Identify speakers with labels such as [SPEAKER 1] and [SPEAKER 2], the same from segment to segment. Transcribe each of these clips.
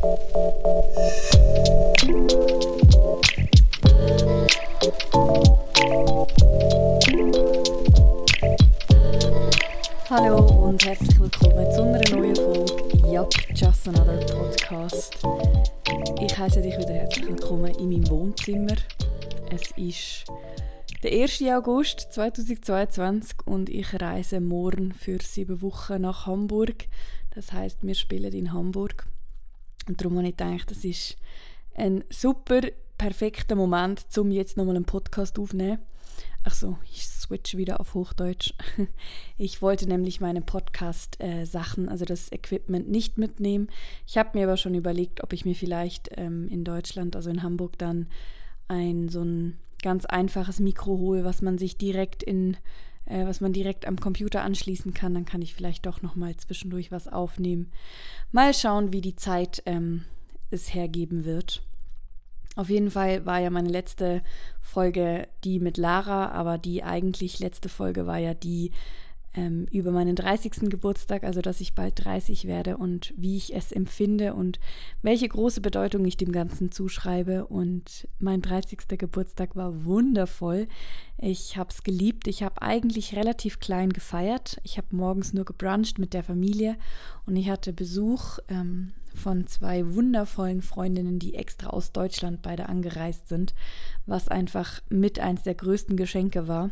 [SPEAKER 1] Hallo und herzlich willkommen zu einer neuen Folge Yup, Just Another Podcast. Ich heiße dich wieder herzlich willkommen in meinem Wohnzimmer. Es ist der 1. August 2022 und ich reise morgen für sieben Wochen nach Hamburg. Das heißt, wir spielen in Hamburg. Und darum habe ich gedacht, das ist ein super perfekter Moment, um jetzt nochmal einen Podcast aufzunehmen. Achso, ich switch wieder auf Hochdeutsch. Ich wollte nämlich meine Podcast-Sachen, äh, also das Equipment, nicht mitnehmen. Ich habe mir aber schon überlegt, ob ich mir vielleicht ähm, in Deutschland, also in Hamburg, dann ein so ein ganz einfaches Mikro hole, was man sich direkt in, äh, was man direkt am Computer anschließen kann. Dann kann ich vielleicht doch noch mal zwischendurch was aufnehmen. Mal schauen, wie die Zeit ähm, es hergeben wird. Auf jeden Fall war ja meine letzte Folge die mit Lara, aber die eigentlich letzte Folge war ja die ähm, über meinen 30. Geburtstag, also dass ich bald 30 werde und wie ich es empfinde und welche große Bedeutung ich dem Ganzen zuschreibe. Und mein 30. Geburtstag war wundervoll. Ich habe es geliebt. Ich habe eigentlich relativ klein gefeiert. Ich habe morgens nur gebruncht mit der Familie und ich hatte Besuch ähm, von zwei wundervollen Freundinnen, die extra aus Deutschland beide angereist sind, was einfach mit eins der größten Geschenke war,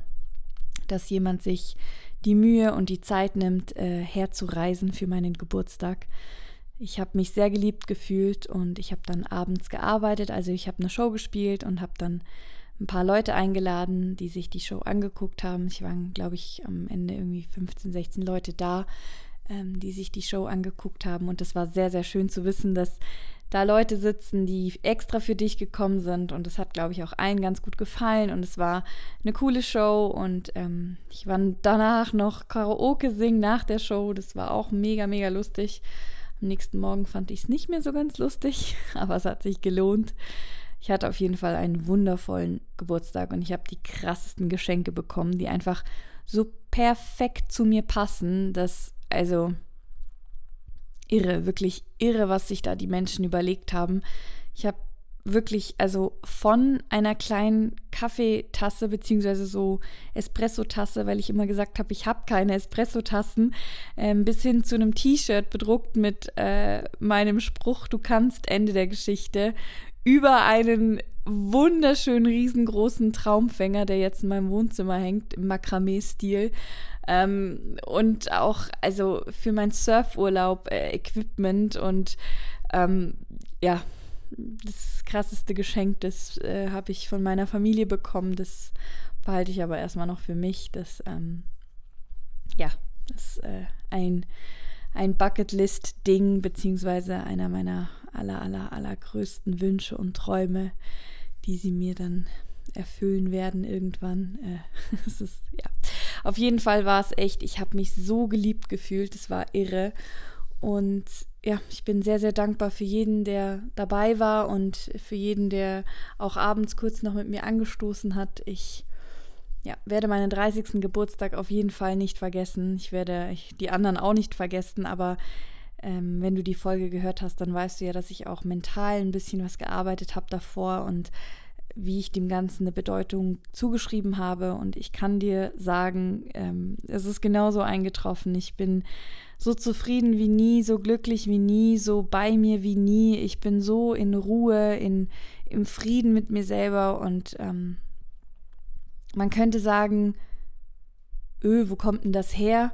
[SPEAKER 1] dass jemand sich die Mühe und die Zeit nimmt, äh, herzureisen für meinen Geburtstag. Ich habe mich sehr geliebt gefühlt und ich habe dann abends gearbeitet. Also ich habe eine Show gespielt und habe dann ein paar Leute eingeladen, die sich die Show angeguckt haben. Ich waren, glaube ich, am Ende irgendwie 15, 16 Leute da, ähm, die sich die Show angeguckt haben. Und es war sehr, sehr schön zu wissen, dass da Leute sitzen, die extra für dich gekommen sind. Und das hat, glaube ich, auch allen ganz gut gefallen. Und es war eine coole Show. Und ähm, ich war danach noch Karaoke singen nach der Show. Das war auch mega, mega lustig. Am nächsten Morgen fand ich es nicht mehr so ganz lustig, aber es hat sich gelohnt. Ich hatte auf jeden Fall einen wundervollen Geburtstag und ich habe die krassesten Geschenke bekommen, die einfach so perfekt zu mir passen, dass, also, irre, wirklich irre, was sich da die Menschen überlegt haben. Ich habe wirklich, also von einer kleinen Kaffeetasse beziehungsweise so Espresso-Tasse, weil ich immer gesagt habe, ich habe keine Espresso-Tassen, ähm, bis hin zu einem T-Shirt bedruckt mit äh, meinem Spruch, du kannst Ende der Geschichte, über einen wunderschönen, riesengroßen Traumfänger, der jetzt in meinem Wohnzimmer hängt, im Makramee-Stil. Ähm, und auch, also für mein Surfurlaub äh, Equipment und ähm, ja, das krasseste Geschenk, das äh, habe ich von meiner Familie bekommen. Das behalte ich aber erstmal noch für mich. Das, ähm, ja, das ist äh, ein, ein Bucketlist-Ding, beziehungsweise einer meiner aller, aller, allergrößten Wünsche und Träume, die sie mir dann erfüllen werden irgendwann. Äh, es ist, ja. Auf jeden Fall war es echt, ich habe mich so geliebt gefühlt, es war irre. Und ja, ich bin sehr, sehr dankbar für jeden, der dabei war und für jeden, der auch abends kurz noch mit mir angestoßen hat. Ich ja, werde meinen 30. Geburtstag auf jeden Fall nicht vergessen. Ich werde die anderen auch nicht vergessen, aber ähm, wenn du die Folge gehört hast, dann weißt du ja, dass ich auch mental ein bisschen was gearbeitet habe davor und wie ich dem Ganzen eine Bedeutung zugeschrieben habe. Und ich kann dir sagen, ähm, es ist genauso eingetroffen. Ich bin so zufrieden wie nie, so glücklich wie nie, so bei mir wie nie. Ich bin so in Ruhe, in, im Frieden mit mir selber. Und ähm, man könnte sagen, öh, wo kommt denn das her?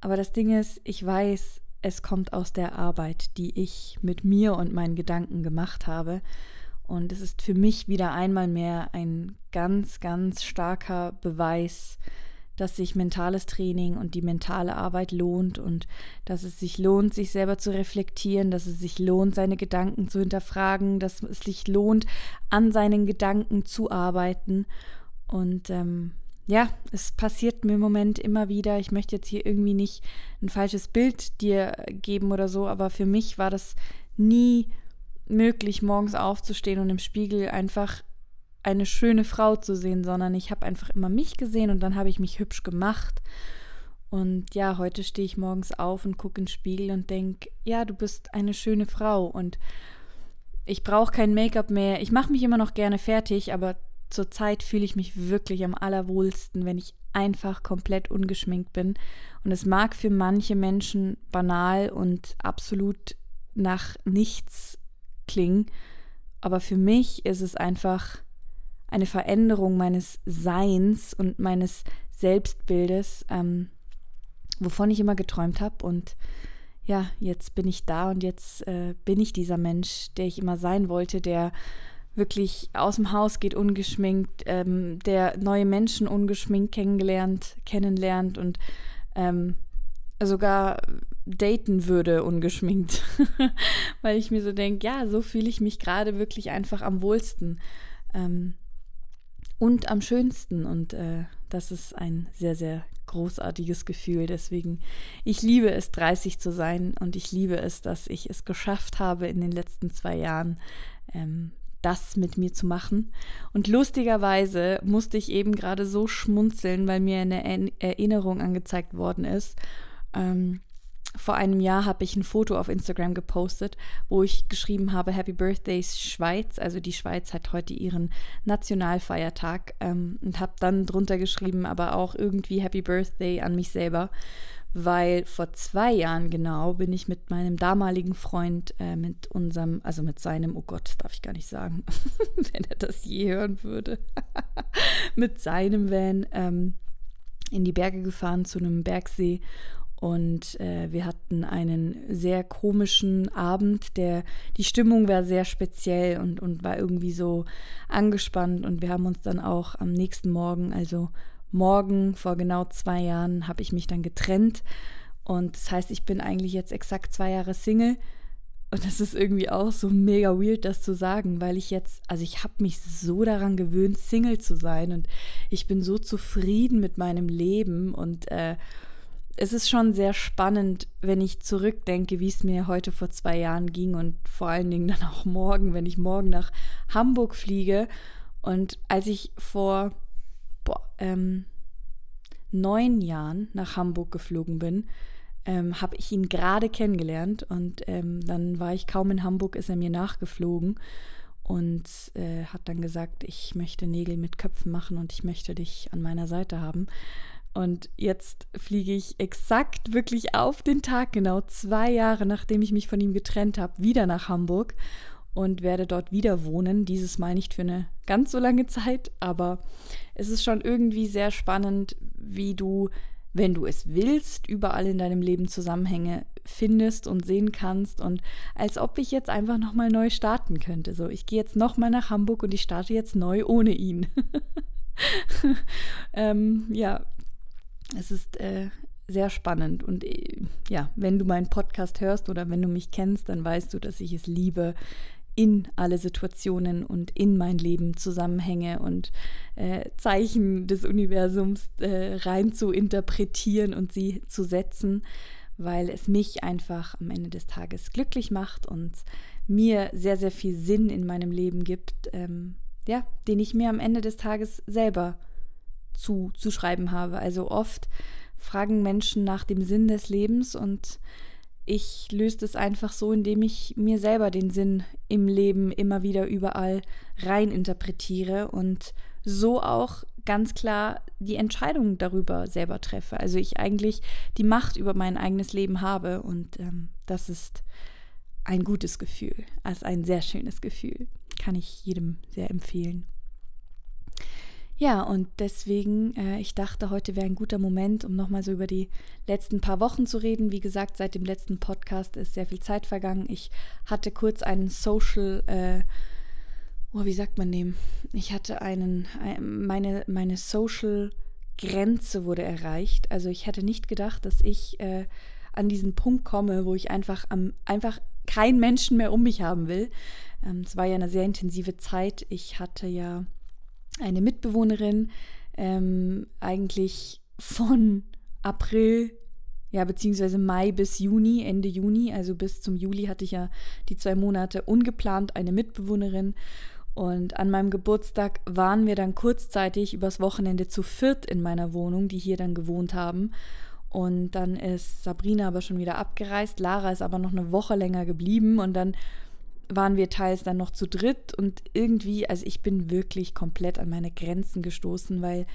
[SPEAKER 1] Aber das Ding ist, ich weiß, es kommt aus der Arbeit, die ich mit mir und meinen Gedanken gemacht habe. Und es ist für mich wieder einmal mehr ein ganz, ganz starker Beweis, dass sich mentales Training und die mentale Arbeit lohnt und dass es sich lohnt, sich selber zu reflektieren, dass es sich lohnt, seine Gedanken zu hinterfragen, dass es sich lohnt, an seinen Gedanken zu arbeiten. Und ähm, ja, es passiert mir im Moment immer wieder. Ich möchte jetzt hier irgendwie nicht ein falsches Bild dir geben oder so, aber für mich war das nie möglich, morgens aufzustehen und im Spiegel einfach eine schöne Frau zu sehen, sondern ich habe einfach immer mich gesehen und dann habe ich mich hübsch gemacht. Und ja, heute stehe ich morgens auf und gucke in Spiegel und denke, ja, du bist eine schöne Frau und ich brauche kein Make-up mehr. Ich mache mich immer noch gerne fertig, aber zurzeit fühle ich mich wirklich am allerwohlsten, wenn ich einfach komplett ungeschminkt bin. Und es mag für manche Menschen banal und absolut nach nichts klingen, aber für mich ist es einfach eine Veränderung meines Seins und meines Selbstbildes, ähm, wovon ich immer geträumt habe. Und ja, jetzt bin ich da und jetzt äh, bin ich dieser Mensch, der ich immer sein wollte, der wirklich aus dem Haus geht ungeschminkt, ähm, der neue Menschen ungeschminkt kennengelernt, kennenlernt und ähm, sogar daten würde ungeschminkt, weil ich mir so denke, ja, so fühle ich mich gerade wirklich einfach am wohlsten ähm, und am schönsten und äh, das ist ein sehr, sehr großartiges Gefühl. Deswegen, ich liebe es, 30 zu sein und ich liebe es, dass ich es geschafft habe in den letzten zwei Jahren, ähm, das mit mir zu machen. Und lustigerweise musste ich eben gerade so schmunzeln, weil mir eine Erinnerung angezeigt worden ist. Ähm, vor einem Jahr habe ich ein Foto auf Instagram gepostet, wo ich geschrieben habe Happy Birthday Schweiz. Also die Schweiz hat heute ihren Nationalfeiertag ähm, und habe dann drunter geschrieben, aber auch irgendwie Happy Birthday an mich selber, weil vor zwei Jahren genau bin ich mit meinem damaligen Freund, äh, mit unserem, also mit seinem, oh Gott, darf ich gar nicht sagen, wenn er das je hören würde, mit seinem Van ähm, in die Berge gefahren zu einem Bergsee und äh, wir hatten einen sehr komischen Abend. Der, die Stimmung war sehr speziell und, und war irgendwie so angespannt. Und wir haben uns dann auch am nächsten Morgen, also morgen vor genau zwei Jahren, habe ich mich dann getrennt. Und das heißt, ich bin eigentlich jetzt exakt zwei Jahre Single. Und das ist irgendwie auch so mega weird, das zu sagen, weil ich jetzt, also ich habe mich so daran gewöhnt, Single zu sein und ich bin so zufrieden mit meinem Leben und äh, es ist schon sehr spannend, wenn ich zurückdenke, wie es mir heute vor zwei Jahren ging und vor allen Dingen dann auch morgen, wenn ich morgen nach Hamburg fliege. Und als ich vor boah, ähm, neun Jahren nach Hamburg geflogen bin, ähm, habe ich ihn gerade kennengelernt und ähm, dann war ich kaum in Hamburg, ist er mir nachgeflogen und äh, hat dann gesagt, ich möchte Nägel mit Köpfen machen und ich möchte dich an meiner Seite haben. Und jetzt fliege ich exakt wirklich auf den Tag genau zwei Jahre, nachdem ich mich von ihm getrennt habe, wieder nach Hamburg und werde dort wieder wohnen. Dieses Mal nicht für eine ganz so lange Zeit, aber es ist schon irgendwie sehr spannend, wie du, wenn du es willst, überall in deinem Leben Zusammenhänge findest und sehen kannst und als ob ich jetzt einfach nochmal neu starten könnte. So, ich gehe jetzt nochmal nach Hamburg und ich starte jetzt neu ohne ihn. ähm, ja, es ist äh, sehr spannend. Und äh, ja, wenn du meinen Podcast hörst oder wenn du mich kennst, dann weißt du, dass ich es liebe, in alle Situationen und in mein Leben Zusammenhänge und äh, Zeichen des Universums äh, rein zu interpretieren und sie zu setzen, weil es mich einfach am Ende des Tages glücklich macht und mir sehr, sehr viel Sinn in meinem Leben gibt, ähm, ja, den ich mir am Ende des Tages selber zu, zu schreiben habe. Also oft fragen Menschen nach dem Sinn des Lebens und ich löse es einfach so, indem ich mir selber den Sinn im Leben immer wieder überall rein interpretiere und so auch ganz klar die Entscheidung darüber selber treffe. Also ich eigentlich die Macht über mein eigenes Leben habe und ähm, das ist ein gutes Gefühl, also ein sehr schönes Gefühl. Kann ich jedem sehr empfehlen. Ja, und deswegen, äh, ich dachte, heute wäre ein guter Moment, um nochmal so über die letzten paar Wochen zu reden. Wie gesagt, seit dem letzten Podcast ist sehr viel Zeit vergangen. Ich hatte kurz einen Social, äh, oh, wie sagt man dem? Ich hatte einen, meine, meine Social Grenze wurde erreicht. Also ich hätte nicht gedacht, dass ich äh, an diesen Punkt komme, wo ich einfach am, einfach keinen Menschen mehr um mich haben will. Ähm, es war ja eine sehr intensive Zeit. Ich hatte ja eine Mitbewohnerin ähm, eigentlich von April, ja, beziehungsweise Mai bis Juni, Ende Juni, also bis zum Juli hatte ich ja die zwei Monate ungeplant eine Mitbewohnerin. Und an meinem Geburtstag waren wir dann kurzzeitig übers Wochenende zu viert in meiner Wohnung, die hier dann gewohnt haben. Und dann ist Sabrina aber schon wieder abgereist. Lara ist aber noch eine Woche länger geblieben und dann waren wir teils dann noch zu dritt und irgendwie, also ich bin wirklich komplett an meine Grenzen gestoßen, weil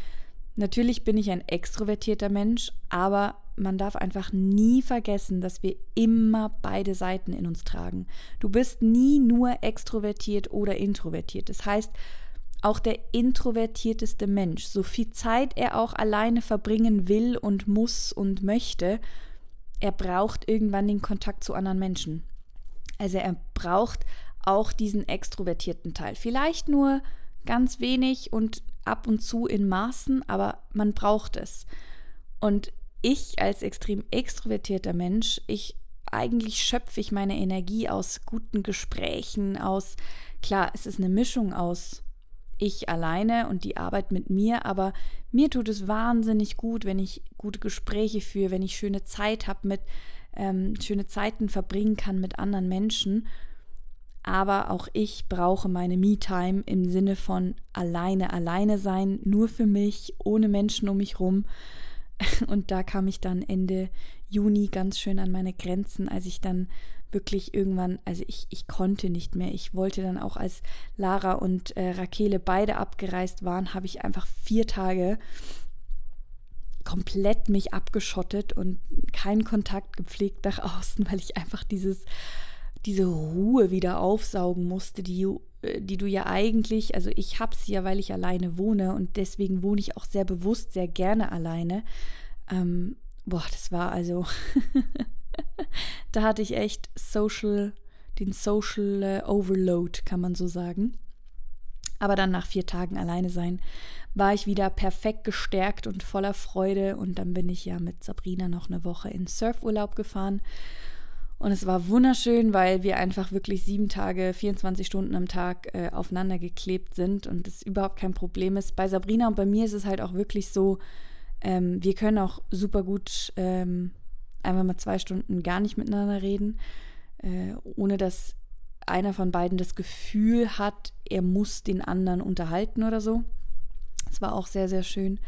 [SPEAKER 1] natürlich bin ich ein extrovertierter Mensch, aber man darf einfach nie vergessen, dass wir immer beide Seiten in uns tragen. Du bist nie nur extrovertiert oder introvertiert. Das heißt, auch der introvertierteste Mensch, so viel Zeit er auch alleine verbringen will und muss und möchte, er braucht irgendwann den Kontakt zu anderen Menschen. Also er braucht auch diesen extrovertierten Teil. Vielleicht nur ganz wenig und ab und zu in Maßen, aber man braucht es. Und ich als extrem extrovertierter Mensch, ich eigentlich schöpfe ich meine Energie aus guten Gesprächen, aus, klar, es ist eine Mischung aus ich alleine und die Arbeit mit mir, aber mir tut es wahnsinnig gut, wenn ich gute Gespräche führe, wenn ich schöne Zeit habe mit, ähm, schöne Zeiten verbringen kann mit anderen Menschen. Aber auch ich brauche meine Me-Time im Sinne von alleine, alleine sein, nur für mich, ohne Menschen um mich rum. Und da kam ich dann Ende Juni ganz schön an meine Grenzen, als ich dann wirklich irgendwann, also ich, ich konnte nicht mehr. Ich wollte dann auch, als Lara und äh, Rakele beide abgereist waren, habe ich einfach vier Tage komplett mich abgeschottet und keinen Kontakt gepflegt nach außen, weil ich einfach dieses, diese Ruhe wieder aufsaugen musste, die, äh, die du ja eigentlich, also ich habe sie ja, weil ich alleine wohne und deswegen wohne ich auch sehr bewusst, sehr gerne alleine. Ähm, boah, das war also da hatte ich echt Social, den Social äh, Overload, kann man so sagen. Aber dann nach vier Tagen alleine sein, war ich wieder perfekt gestärkt und voller Freude. Und dann bin ich ja mit Sabrina noch eine Woche in Surfurlaub gefahren. Und es war wunderschön, weil wir einfach wirklich sieben Tage, 24 Stunden am Tag äh, aufeinander geklebt sind und das überhaupt kein Problem ist. Bei Sabrina und bei mir ist es halt auch wirklich so, ähm, wir können auch super gut ähm, einfach mal zwei Stunden gar nicht miteinander reden, äh, ohne dass einer von beiden das Gefühl hat, er muss den anderen unterhalten oder so. Es war auch sehr, sehr schön.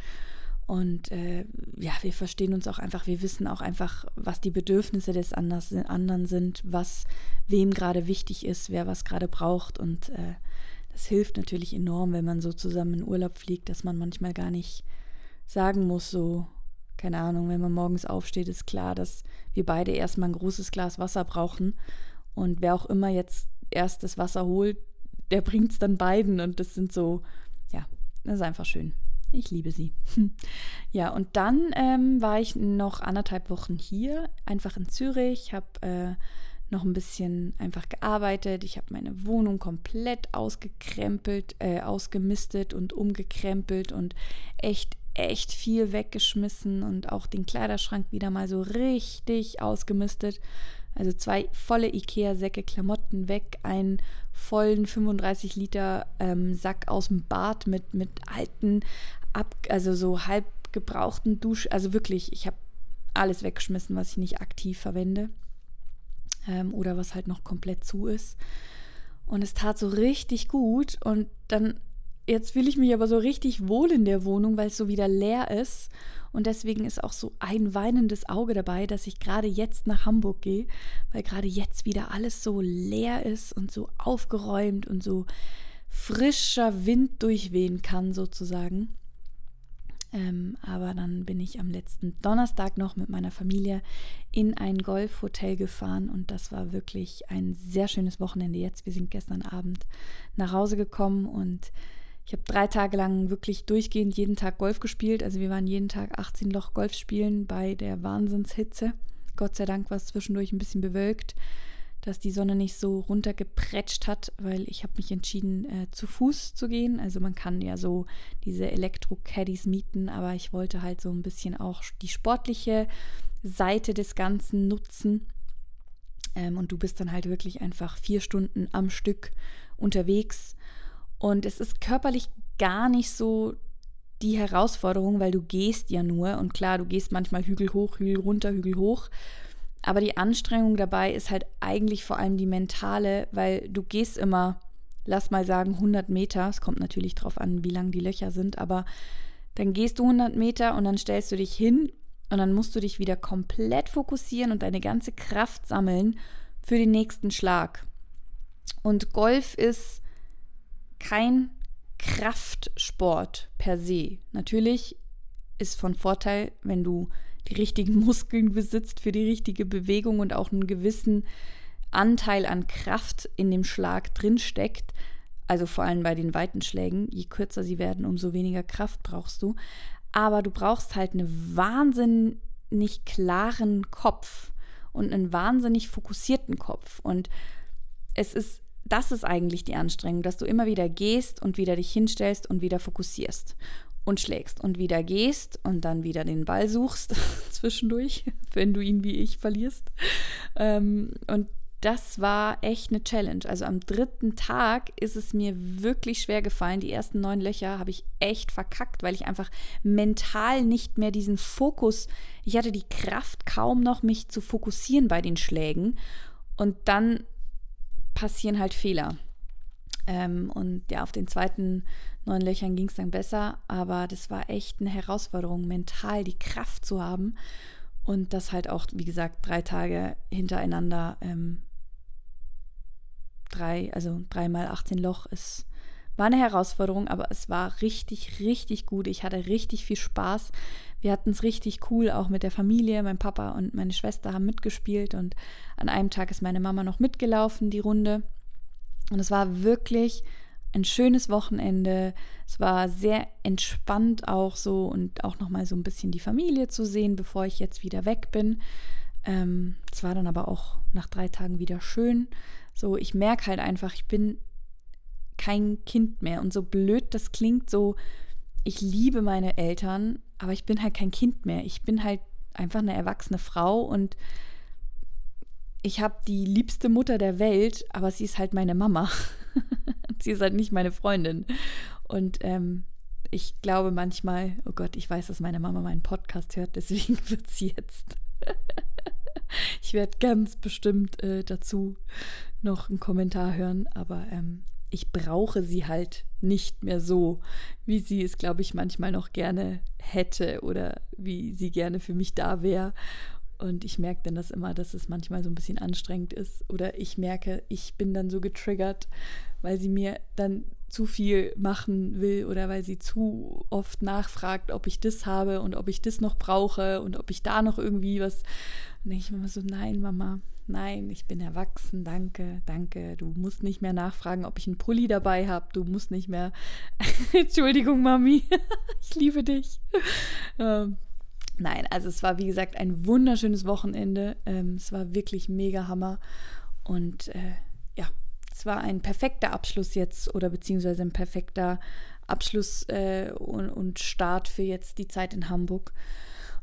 [SPEAKER 1] Und äh, ja, wir verstehen uns auch einfach, wir wissen auch einfach, was die Bedürfnisse des anderen sind, was wem gerade wichtig ist, wer was gerade braucht. Und äh, das hilft natürlich enorm, wenn man so zusammen in Urlaub fliegt, dass man manchmal gar nicht sagen muss, so, keine Ahnung, wenn man morgens aufsteht, ist klar, dass wir beide erstmal ein großes Glas Wasser brauchen. Und wer auch immer jetzt erst das Wasser holt, der bringt es dann beiden. Und das sind so, ja, das ist einfach schön. Ich liebe sie. ja, und dann ähm, war ich noch anderthalb Wochen hier, einfach in Zürich, habe äh, noch ein bisschen einfach gearbeitet. Ich habe meine Wohnung komplett ausgekrempelt, äh, ausgemistet und umgekrempelt und echt echt viel weggeschmissen und auch den Kleiderschrank wieder mal so richtig ausgemistet. Also zwei volle Ikea-Säcke Klamotten weg, einen vollen 35 Liter ähm, Sack aus dem Bad mit, mit alten, ab, also so halb gebrauchten Dusch. Also wirklich, ich habe alles weggeschmissen, was ich nicht aktiv verwende ähm, oder was halt noch komplett zu ist. Und es tat so richtig gut. Und dann Jetzt fühle ich mich aber so richtig wohl in der Wohnung, weil es so wieder leer ist. Und deswegen ist auch so ein weinendes Auge dabei, dass ich gerade jetzt nach Hamburg gehe, weil gerade jetzt wieder alles so leer ist und so aufgeräumt und so frischer Wind durchwehen kann, sozusagen. Ähm, aber dann bin ich am letzten Donnerstag noch mit meiner Familie in ein Golfhotel gefahren und das war wirklich ein sehr schönes Wochenende jetzt. Wir sind gestern Abend nach Hause gekommen und ich habe drei Tage lang wirklich durchgehend jeden Tag Golf gespielt. Also wir waren jeden Tag 18 Loch Golf spielen bei der Wahnsinnshitze. Gott sei Dank war es zwischendurch ein bisschen bewölkt, dass die Sonne nicht so runtergepretscht hat, weil ich habe mich entschieden, äh, zu Fuß zu gehen. Also man kann ja so diese Elektro-Caddies mieten, aber ich wollte halt so ein bisschen auch die sportliche Seite des Ganzen nutzen. Ähm, und du bist dann halt wirklich einfach vier Stunden am Stück unterwegs und es ist körperlich gar nicht so die Herausforderung, weil du gehst ja nur. Und klar, du gehst manchmal Hügel hoch, Hügel runter, Hügel hoch. Aber die Anstrengung dabei ist halt eigentlich vor allem die mentale, weil du gehst immer, lass mal sagen, 100 Meter. Es kommt natürlich drauf an, wie lang die Löcher sind, aber dann gehst du 100 Meter und dann stellst du dich hin und dann musst du dich wieder komplett fokussieren und deine ganze Kraft sammeln für den nächsten Schlag. Und Golf ist kein Kraftsport per se. Natürlich ist von Vorteil, wenn du die richtigen Muskeln besitzt für die richtige Bewegung und auch einen gewissen Anteil an Kraft in dem Schlag drinsteckt. Also vor allem bei den weiten Schlägen. Je kürzer sie werden, umso weniger Kraft brauchst du. Aber du brauchst halt einen wahnsinnig klaren Kopf und einen wahnsinnig fokussierten Kopf. Und es ist, das ist eigentlich die Anstrengung, dass du immer wieder gehst und wieder dich hinstellst und wieder fokussierst und schlägst und wieder gehst und dann wieder den Ball suchst zwischendurch, wenn du ihn wie ich verlierst. Ähm, und das war echt eine Challenge. Also am dritten Tag ist es mir wirklich schwer gefallen. Die ersten neun Löcher habe ich echt verkackt, weil ich einfach mental nicht mehr diesen Fokus, ich hatte die Kraft kaum noch, mich zu fokussieren bei den Schlägen. Und dann passieren halt Fehler. Ähm, und ja, auf den zweiten neun Löchern ging es dann besser, aber das war echt eine Herausforderung, mental die Kraft zu haben. Und das halt auch, wie gesagt, drei Tage hintereinander ähm, drei, also dreimal 18 Loch ist, war eine Herausforderung, aber es war richtig, richtig gut. Ich hatte richtig viel Spaß. Wir hatten es richtig cool, auch mit der Familie. Mein Papa und meine Schwester haben mitgespielt und an einem Tag ist meine Mama noch mitgelaufen, die Runde. Und es war wirklich ein schönes Wochenende. Es war sehr entspannt auch so und auch nochmal so ein bisschen die Familie zu sehen, bevor ich jetzt wieder weg bin. Ähm, es war dann aber auch nach drei Tagen wieder schön. So, ich merke halt einfach, ich bin kein Kind mehr. Und so blöd das klingt, so, ich liebe meine Eltern, aber ich bin halt kein Kind mehr. Ich bin halt einfach eine erwachsene Frau und ich habe die liebste Mutter der Welt, aber sie ist halt meine Mama. sie ist halt nicht meine Freundin. Und ähm, ich glaube manchmal, oh Gott, ich weiß, dass meine Mama meinen Podcast hört, deswegen wird sie jetzt. ich werde ganz bestimmt äh, dazu noch einen Kommentar hören, aber ähm, ich brauche sie halt nicht mehr so, wie sie es, glaube ich, manchmal noch gerne hätte oder wie sie gerne für mich da wäre. Und ich merke dann das immer, dass es manchmal so ein bisschen anstrengend ist. Oder ich merke, ich bin dann so getriggert, weil sie mir dann zu viel machen will oder weil sie zu oft nachfragt, ob ich das habe und ob ich das noch brauche und ob ich da noch irgendwie was. Und ich immer so, nein, Mama, nein, ich bin erwachsen, danke, danke. Du musst nicht mehr nachfragen, ob ich einen Pulli dabei habe. Du musst nicht mehr. Entschuldigung, Mami, ich liebe dich. Ähm, nein, also es war wie gesagt ein wunderschönes Wochenende. Ähm, es war wirklich mega Hammer. Und äh, ja, es war ein perfekter Abschluss jetzt oder beziehungsweise ein perfekter Abschluss äh, und, und Start für jetzt die Zeit in Hamburg.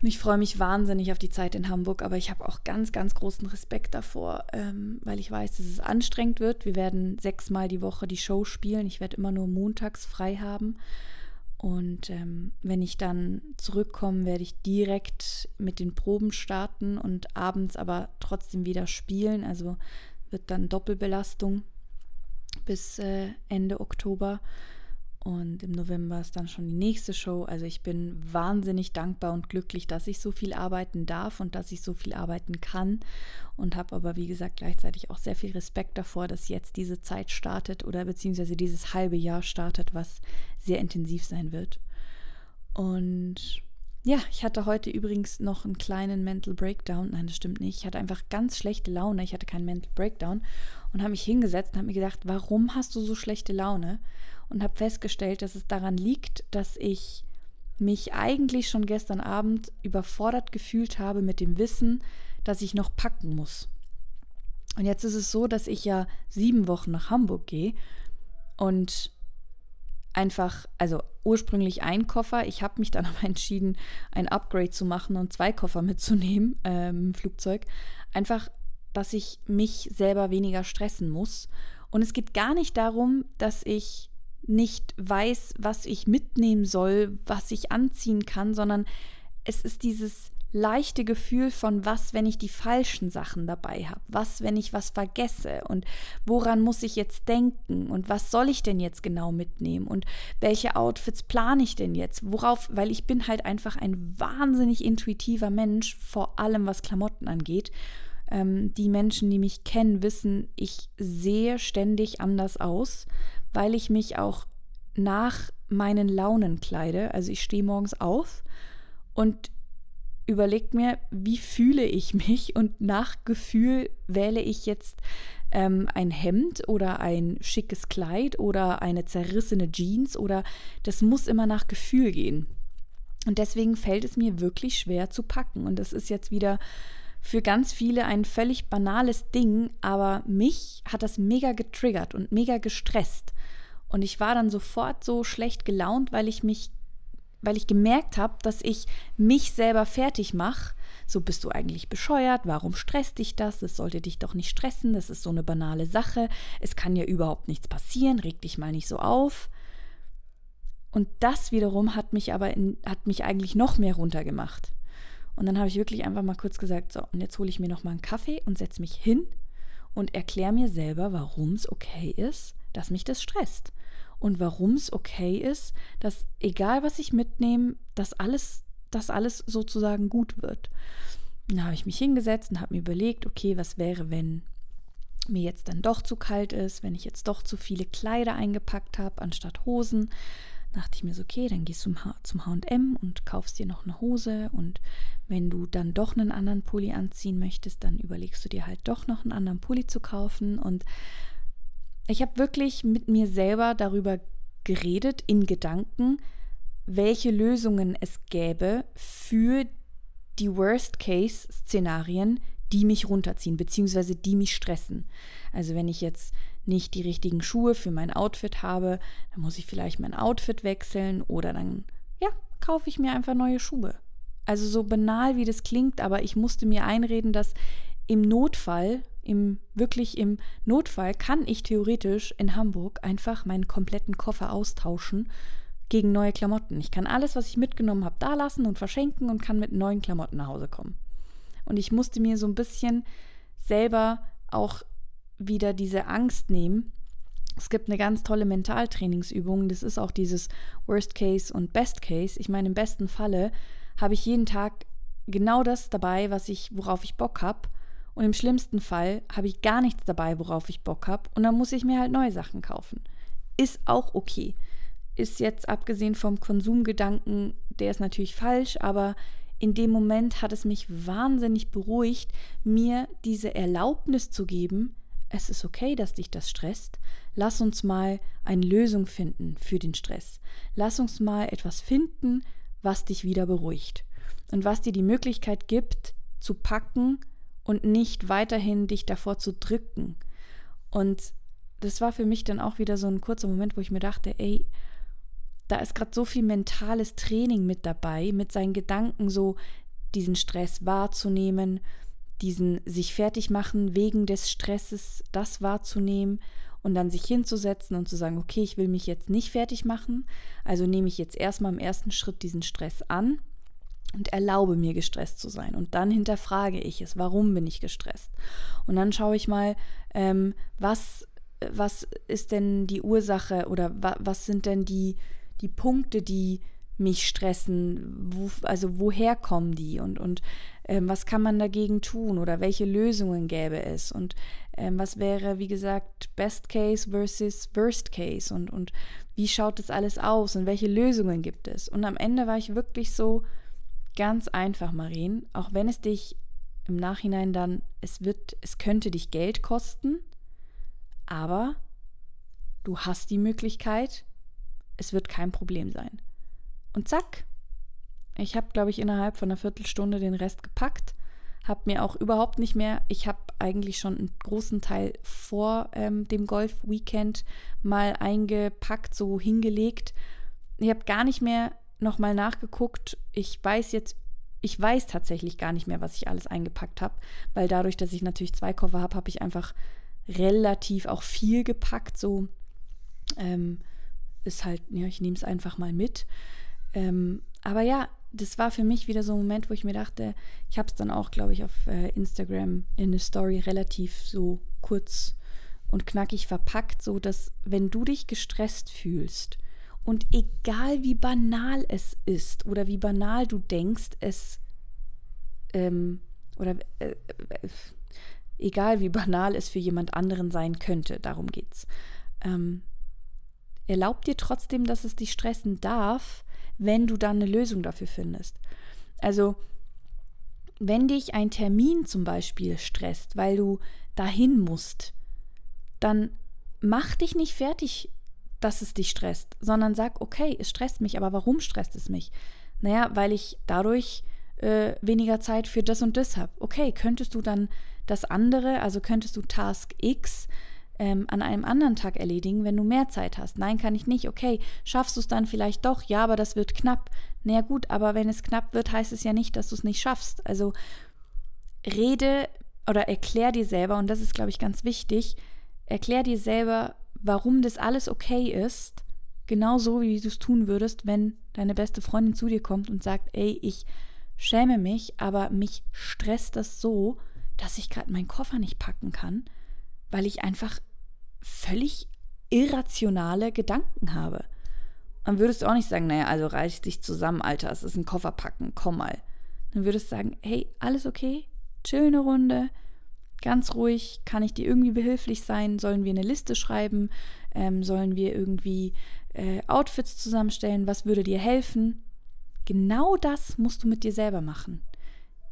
[SPEAKER 1] Und ich freue mich wahnsinnig auf die Zeit in Hamburg, aber ich habe auch ganz, ganz großen Respekt davor, ähm, weil ich weiß, dass es anstrengend wird. Wir werden sechsmal die Woche die Show spielen. Ich werde immer nur montags frei haben. Und ähm, wenn ich dann zurückkomme, werde ich direkt mit den Proben starten und abends aber trotzdem wieder spielen. Also wird dann Doppelbelastung bis äh, Ende Oktober. Und im November ist dann schon die nächste Show. Also ich bin wahnsinnig dankbar und glücklich, dass ich so viel arbeiten darf und dass ich so viel arbeiten kann. Und habe aber, wie gesagt, gleichzeitig auch sehr viel Respekt davor, dass jetzt diese Zeit startet oder beziehungsweise dieses halbe Jahr startet, was sehr intensiv sein wird. Und ja, ich hatte heute übrigens noch einen kleinen Mental Breakdown. Nein, das stimmt nicht. Ich hatte einfach ganz schlechte Laune. Ich hatte keinen Mental Breakdown und habe mich hingesetzt und habe mir gedacht, warum hast du so schlechte Laune? Und habe festgestellt, dass es daran liegt, dass ich mich eigentlich schon gestern Abend überfordert gefühlt habe mit dem Wissen, dass ich noch packen muss. Und jetzt ist es so, dass ich ja sieben Wochen nach Hamburg gehe und einfach, also ursprünglich ein Koffer. Ich habe mich dann aber entschieden, ein Upgrade zu machen und zwei Koffer mitzunehmen äh, im Flugzeug. Einfach, dass ich mich selber weniger stressen muss. Und es geht gar nicht darum, dass ich nicht weiß, was ich mitnehmen soll, was ich anziehen kann, sondern es ist dieses leichte Gefühl von was, wenn ich die falschen Sachen dabei habe, was, wenn ich was vergesse? Und woran muss ich jetzt denken? Und was soll ich denn jetzt genau mitnehmen? Und welche Outfits plane ich denn jetzt, worauf, weil ich bin halt einfach ein wahnsinnig intuitiver Mensch, vor allem was Klamotten angeht. Ähm, die Menschen, die mich kennen, wissen, ich sehe ständig anders aus, weil ich mich auch nach meinen Launen kleide. Also ich stehe morgens auf und überlegt mir, wie fühle ich mich und nach Gefühl wähle ich jetzt ähm, ein Hemd oder ein schickes Kleid oder eine zerrissene Jeans oder das muss immer nach Gefühl gehen. Und deswegen fällt es mir wirklich schwer zu packen. Und das ist jetzt wieder für ganz viele ein völlig banales Ding, aber mich hat das mega getriggert und mega gestresst. Und ich war dann sofort so schlecht gelaunt, weil ich mich weil ich gemerkt habe, dass ich mich selber fertig mache. So bist du eigentlich bescheuert, warum stresst dich das? Das sollte dich doch nicht stressen, das ist so eine banale Sache. Es kann ja überhaupt nichts passieren, reg dich mal nicht so auf. Und das wiederum hat mich aber in, hat mich eigentlich noch mehr runtergemacht. Und dann habe ich wirklich einfach mal kurz gesagt, so, und jetzt hole ich mir noch mal einen Kaffee und setze mich hin und erkläre mir selber, warum es okay ist, dass mich das stresst und warum es okay ist, dass egal was ich mitnehme, dass alles, dass alles sozusagen gut wird. Dann habe ich mich hingesetzt und habe mir überlegt, okay, was wäre, wenn mir jetzt dann doch zu kalt ist, wenn ich jetzt doch zu viele Kleider eingepackt habe anstatt Hosen. Dachte ich mir so, okay, dann gehst du zum HM und kaufst dir noch eine Hose und wenn du dann doch einen anderen Pulli anziehen möchtest, dann überlegst du dir halt doch noch einen anderen Pulli zu kaufen und ich habe wirklich mit mir selber darüber geredet, in Gedanken, welche Lösungen es gäbe für die Worst-Case-Szenarien, die mich runterziehen, beziehungsweise die mich stressen. Also wenn ich jetzt nicht die richtigen Schuhe für mein Outfit habe, dann muss ich vielleicht mein Outfit wechseln oder dann, ja, kaufe ich mir einfach neue Schuhe. Also so banal wie das klingt, aber ich musste mir einreden, dass im Notfall im wirklich im Notfall kann ich theoretisch in Hamburg einfach meinen kompletten Koffer austauschen gegen neue Klamotten. Ich kann alles, was ich mitgenommen habe, da lassen und verschenken und kann mit neuen Klamotten nach Hause kommen. Und ich musste mir so ein bisschen selber auch wieder diese Angst nehmen. Es gibt eine ganz tolle Mentaltrainingsübung. Das ist auch dieses Worst Case und Best Case. Ich meine, im besten Falle habe ich jeden Tag genau das dabei, was ich, worauf ich Bock habe und im schlimmsten Fall habe ich gar nichts dabei, worauf ich Bock habe. Und dann muss ich mir halt neue Sachen kaufen. Ist auch okay. Ist jetzt abgesehen vom Konsumgedanken, der ist natürlich falsch, aber in dem Moment hat es mich wahnsinnig beruhigt, mir diese Erlaubnis zu geben, es ist okay, dass dich das stresst. Lass uns mal eine Lösung finden für den Stress. Lass uns mal etwas finden, was dich wieder beruhigt und was dir die Möglichkeit gibt, zu packen, und nicht weiterhin dich davor zu drücken. Und das war für mich dann auch wieder so ein kurzer Moment, wo ich mir dachte, ey, da ist gerade so viel mentales Training mit dabei, mit seinen Gedanken so diesen Stress wahrzunehmen, diesen sich fertig machen wegen des Stresses, das wahrzunehmen und dann sich hinzusetzen und zu sagen, okay, ich will mich jetzt nicht fertig machen, also nehme ich jetzt erstmal im ersten Schritt diesen Stress an und erlaube mir gestresst zu sein. Und dann hinterfrage ich es, warum bin ich gestresst? Und dann schaue ich mal, ähm, was, was ist denn die Ursache oder wa was sind denn die, die Punkte, die mich stressen, wo, also woher kommen die und, und ähm, was kann man dagegen tun oder welche Lösungen gäbe es und ähm, was wäre, wie gesagt, Best Case versus Worst Case und, und wie schaut das alles aus und welche Lösungen gibt es. Und am Ende war ich wirklich so, Ganz einfach, Marien, auch wenn es dich im Nachhinein dann, es wird, es könnte dich Geld kosten, aber du hast die Möglichkeit, es wird kein Problem sein. Und zack, ich habe, glaube ich, innerhalb von einer Viertelstunde den Rest gepackt, habe mir auch überhaupt nicht mehr, ich habe eigentlich schon einen großen Teil vor ähm, dem Golf-Weekend mal eingepackt, so hingelegt. Ich habe gar nicht mehr nochmal nachgeguckt. Ich weiß jetzt, ich weiß tatsächlich gar nicht mehr, was ich alles eingepackt habe, weil dadurch, dass ich natürlich zwei Koffer habe, habe ich einfach relativ auch viel gepackt. So ähm, ist halt, ja, ich nehme es einfach mal mit. Ähm, aber ja, das war für mich wieder so ein Moment, wo ich mir dachte, ich habe es dann auch, glaube ich, auf äh, Instagram in eine Story relativ so kurz und knackig verpackt, so dass wenn du dich gestresst fühlst und egal wie banal es ist oder wie banal du denkst, es ähm, oder äh, äh, egal wie banal es für jemand anderen sein könnte, darum geht's. Ähm, erlaub dir trotzdem, dass es dich stressen darf, wenn du dann eine Lösung dafür findest. Also, wenn dich ein Termin zum Beispiel stresst, weil du dahin musst, dann mach dich nicht fertig, dass es dich stresst, sondern sag, okay, es stresst mich, aber warum stresst es mich? Naja, weil ich dadurch äh, weniger Zeit für das und das habe. Okay, könntest du dann das andere, also könntest du Task X ähm, an einem anderen Tag erledigen, wenn du mehr Zeit hast? Nein, kann ich nicht. Okay, schaffst du es dann vielleicht doch? Ja, aber das wird knapp. Na gut, aber wenn es knapp wird, heißt es ja nicht, dass du es nicht schaffst. Also rede oder erklär dir selber, und das ist, glaube ich, ganz wichtig, erklär dir selber, warum das alles okay ist, genauso wie du es tun würdest, wenn deine beste Freundin zu dir kommt und sagt, ey, ich schäme mich, aber mich stresst das so, dass ich gerade meinen Koffer nicht packen kann, weil ich einfach völlig irrationale Gedanken habe. Dann würdest du auch nicht sagen, naja, also reiß dich zusammen, Alter, es ist ein Koffer packen, komm mal. Dann würdest du sagen, hey, alles okay? Chill eine Runde, ganz ruhig, kann ich dir irgendwie behilflich sein? Sollen wir eine Liste schreiben? Ähm, sollen wir irgendwie äh, Outfits zusammenstellen? Was würde dir helfen? Genau das musst du mit dir selber machen.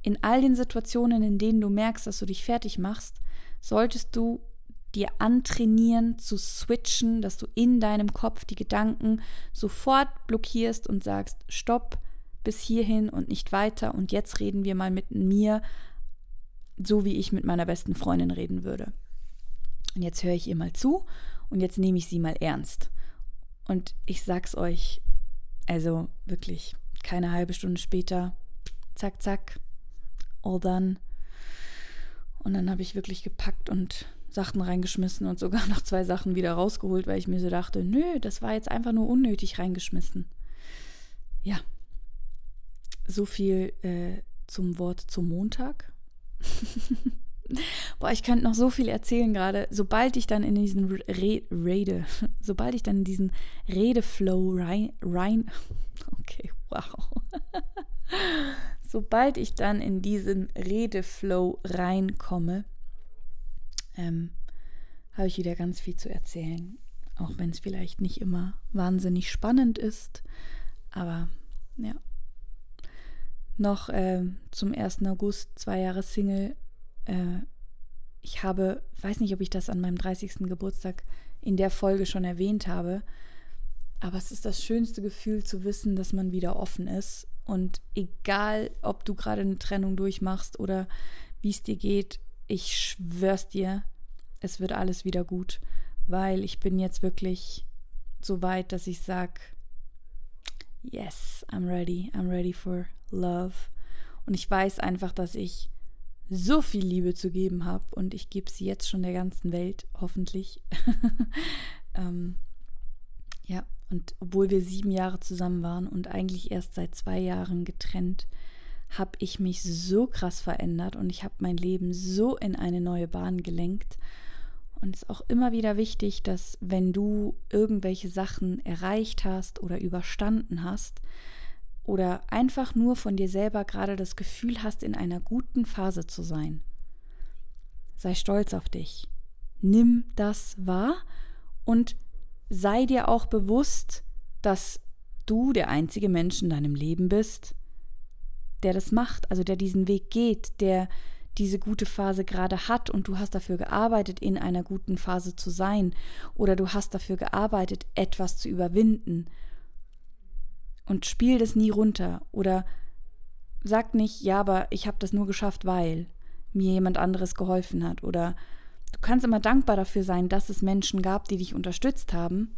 [SPEAKER 1] In all den Situationen, in denen du merkst, dass du dich fertig machst, solltest du dir antrainieren zu switchen, dass du in deinem Kopf die Gedanken sofort blockierst und sagst, stopp, bis hierhin und nicht weiter und jetzt reden wir mal mit mir, so wie ich mit meiner besten Freundin reden würde. Und jetzt höre ich ihr mal zu und jetzt nehme ich sie mal ernst. Und ich sag's euch, also wirklich, keine halbe Stunde später, zack, zack, all done. Und dann habe ich wirklich gepackt und Sachen reingeschmissen und sogar noch zwei Sachen wieder rausgeholt, weil ich mir so dachte, nö, das war jetzt einfach nur unnötig reingeschmissen. Ja, so viel äh, zum Wort zum Montag. Boah, ich könnte noch so viel erzählen gerade. Sobald ich dann in diesen Re Rede, sobald ich dann in diesen Redeflow rein, rein okay, wow. Sobald ich dann in diesen Redeflow reinkomme, ähm, habe ich wieder ganz viel zu erzählen. Auch wenn es vielleicht nicht immer wahnsinnig spannend ist. Aber ja. Noch äh, zum 1. August, zwei Jahre Single. Äh, ich habe, weiß nicht, ob ich das an meinem 30. Geburtstag in der Folge schon erwähnt habe, aber es ist das schönste Gefühl zu wissen, dass man wieder offen ist. Und egal, ob du gerade eine Trennung durchmachst oder wie es dir geht, ich schwör's dir, es wird alles wieder gut, weil ich bin jetzt wirklich so weit, dass ich sage, yes, I'm ready, I'm ready for love. Und ich weiß einfach, dass ich so viel Liebe zu geben habe und ich gebe sie jetzt schon der ganzen Welt, hoffentlich. ähm, ja, und obwohl wir sieben Jahre zusammen waren und eigentlich erst seit zwei Jahren getrennt, habe ich mich so krass verändert und ich habe mein Leben so in eine neue Bahn gelenkt. Und es ist auch immer wieder wichtig, dass wenn du irgendwelche Sachen erreicht hast oder überstanden hast, oder einfach nur von dir selber gerade das Gefühl hast, in einer guten Phase zu sein. Sei stolz auf dich. Nimm das wahr und sei dir auch bewusst, dass du der einzige Mensch in deinem Leben bist, der das macht, also der diesen Weg geht, der diese gute Phase gerade hat und du hast dafür gearbeitet, in einer guten Phase zu sein oder du hast dafür gearbeitet, etwas zu überwinden. Und spiel das nie runter oder sag nicht, ja, aber ich habe das nur geschafft, weil mir jemand anderes geholfen hat oder du kannst immer dankbar dafür sein, dass es Menschen gab, die dich unterstützt haben,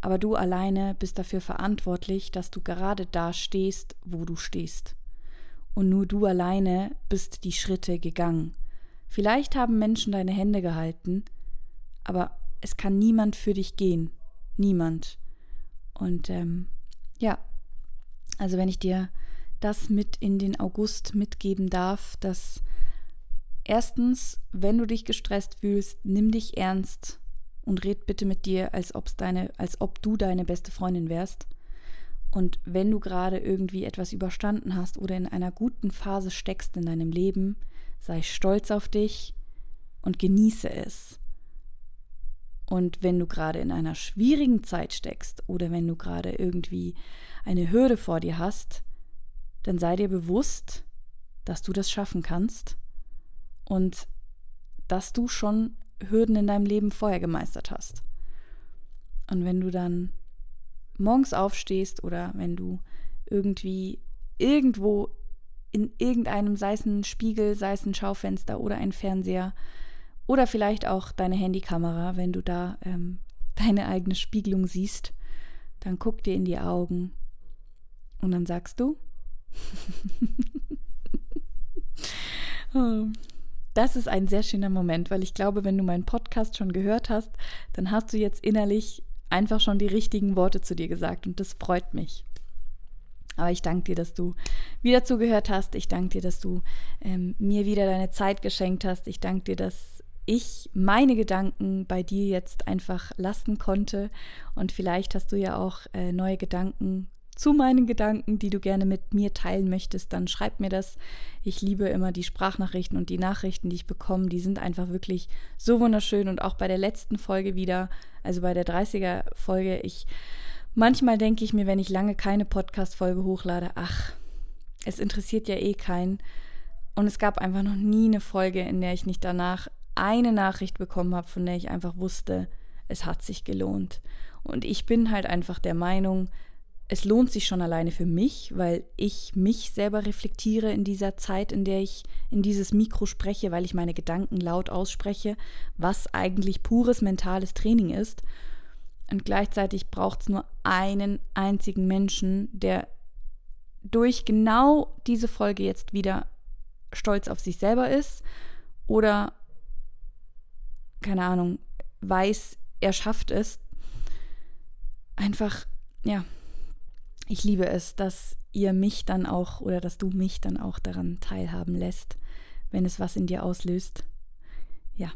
[SPEAKER 1] aber du alleine bist dafür verantwortlich, dass du gerade da stehst, wo du stehst. Und nur du alleine bist die Schritte gegangen. Vielleicht haben Menschen deine Hände gehalten, aber es kann niemand für dich gehen. Niemand. Und ähm, ja, also wenn ich dir das mit in den August mitgeben darf, dass erstens, wenn du dich gestresst fühlst, nimm dich ernst und red bitte mit dir, als, ob's deine, als ob du deine beste Freundin wärst. Und wenn du gerade irgendwie etwas überstanden hast oder in einer guten Phase steckst in deinem Leben, sei stolz auf dich und genieße es. Und wenn du gerade in einer schwierigen Zeit steckst oder wenn du gerade irgendwie eine Hürde vor dir hast, dann sei dir bewusst, dass du das schaffen kannst und dass du schon Hürden in deinem Leben vorher gemeistert hast. Und wenn du dann morgens aufstehst oder wenn du irgendwie irgendwo in irgendeinem, sei es ein Spiegel, sei es ein Schaufenster oder ein Fernseher oder vielleicht auch deine Handykamera, wenn du da ähm, deine eigene Spiegelung siehst, dann guck dir in die Augen und dann sagst du, oh, das ist ein sehr schöner Moment, weil ich glaube, wenn du meinen Podcast schon gehört hast, dann hast du jetzt innerlich einfach schon die richtigen Worte zu dir gesagt und das freut mich. Aber ich danke dir, dass du wieder zugehört hast. Ich danke dir, dass du ähm, mir wieder deine Zeit geschenkt hast. Ich danke dir, dass ich meine Gedanken bei dir jetzt einfach lassen konnte. Und vielleicht hast du ja auch äh, neue Gedanken zu meinen Gedanken, die du gerne mit mir teilen möchtest, dann schreib mir das. Ich liebe immer die Sprachnachrichten und die Nachrichten, die ich bekomme. Die sind einfach wirklich so wunderschön. Und auch bei der letzten Folge wieder, also bei der 30er Folge, ich manchmal denke ich mir, wenn ich lange keine Podcast-Folge hochlade, ach, es interessiert ja eh keinen. Und es gab einfach noch nie eine Folge, in der ich nicht danach eine Nachricht bekommen habe, von der ich einfach wusste, es hat sich gelohnt. Und ich bin halt einfach der Meinung, es lohnt sich schon alleine für mich, weil ich mich selber reflektiere in dieser Zeit, in der ich in dieses Mikro spreche, weil ich meine Gedanken laut ausspreche, was eigentlich pures mentales Training ist. Und gleichzeitig braucht es nur einen einzigen Menschen, der durch genau diese Folge jetzt wieder stolz auf sich selber ist oder, keine Ahnung, weiß, er schafft es. Einfach, ja, ich liebe es, dass ihr mich dann auch oder dass du mich dann auch daran teilhaben lässt, wenn es was in dir auslöst. Ja,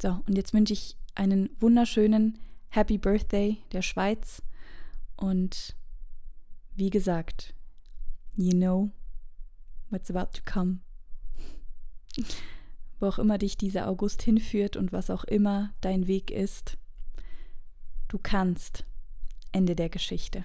[SPEAKER 1] so, und jetzt wünsche ich einen wunderschönen Happy Birthday der Schweiz und wie gesagt, you know what's about to come. Wo auch immer dich dieser August hinführt und was auch immer dein Weg ist, du kannst. Ende der Geschichte.